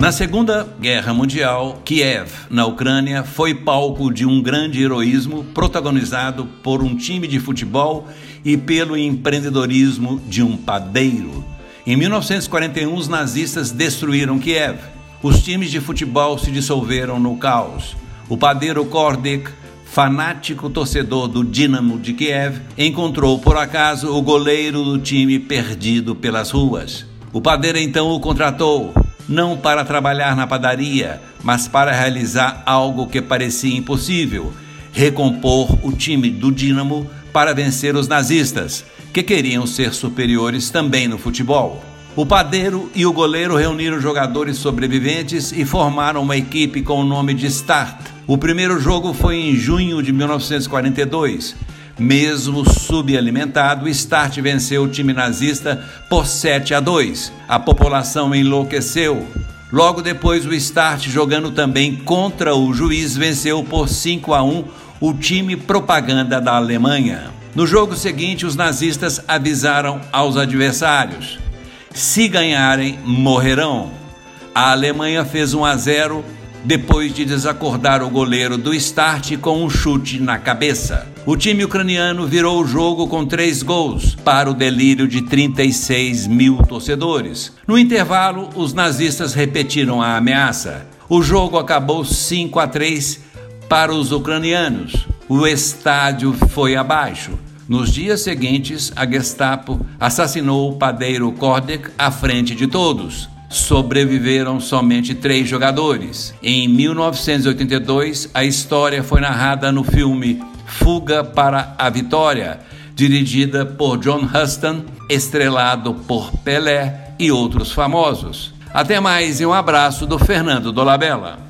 Na Segunda Guerra Mundial, Kiev, na Ucrânia, foi palco de um grande heroísmo protagonizado por um time de futebol e pelo empreendedorismo de um padeiro. Em 1941, os nazistas destruíram Kiev. Os times de futebol se dissolveram no caos. O padeiro Kordek, fanático torcedor do Dinamo de Kiev, encontrou por acaso o goleiro do time perdido pelas ruas. O padeiro então o contratou não para trabalhar na padaria, mas para realizar algo que parecia impossível: recompor o time do Dínamo para vencer os nazistas, que queriam ser superiores também no futebol. O padeiro e o goleiro reuniram jogadores sobreviventes e formaram uma equipe com o nome de Start. O primeiro jogo foi em junho de 1942 mesmo subalimentado, Start venceu o time nazista por 7 a 2. A população enlouqueceu. Logo depois, o Start, jogando também contra o juiz, venceu por 5 a 1 o time propaganda da Alemanha. No jogo seguinte, os nazistas avisaram aos adversários: se ganharem, morrerão. A Alemanha fez 1 a 0 depois de desacordar o goleiro do Start com um chute na cabeça. O time ucraniano virou o jogo com três gols, para o delírio de 36 mil torcedores. No intervalo, os nazistas repetiram a ameaça. O jogo acabou 5 a 3 para os ucranianos. O estádio foi abaixo. Nos dias seguintes, a Gestapo assassinou o padeiro Kordek à frente de todos sobreviveram somente três jogadores. Em 1982, a história foi narrada no filme Fuga para a Vitória, dirigida por John Huston, estrelado por Pelé e outros famosos. Até mais e um abraço do Fernando Dolabella.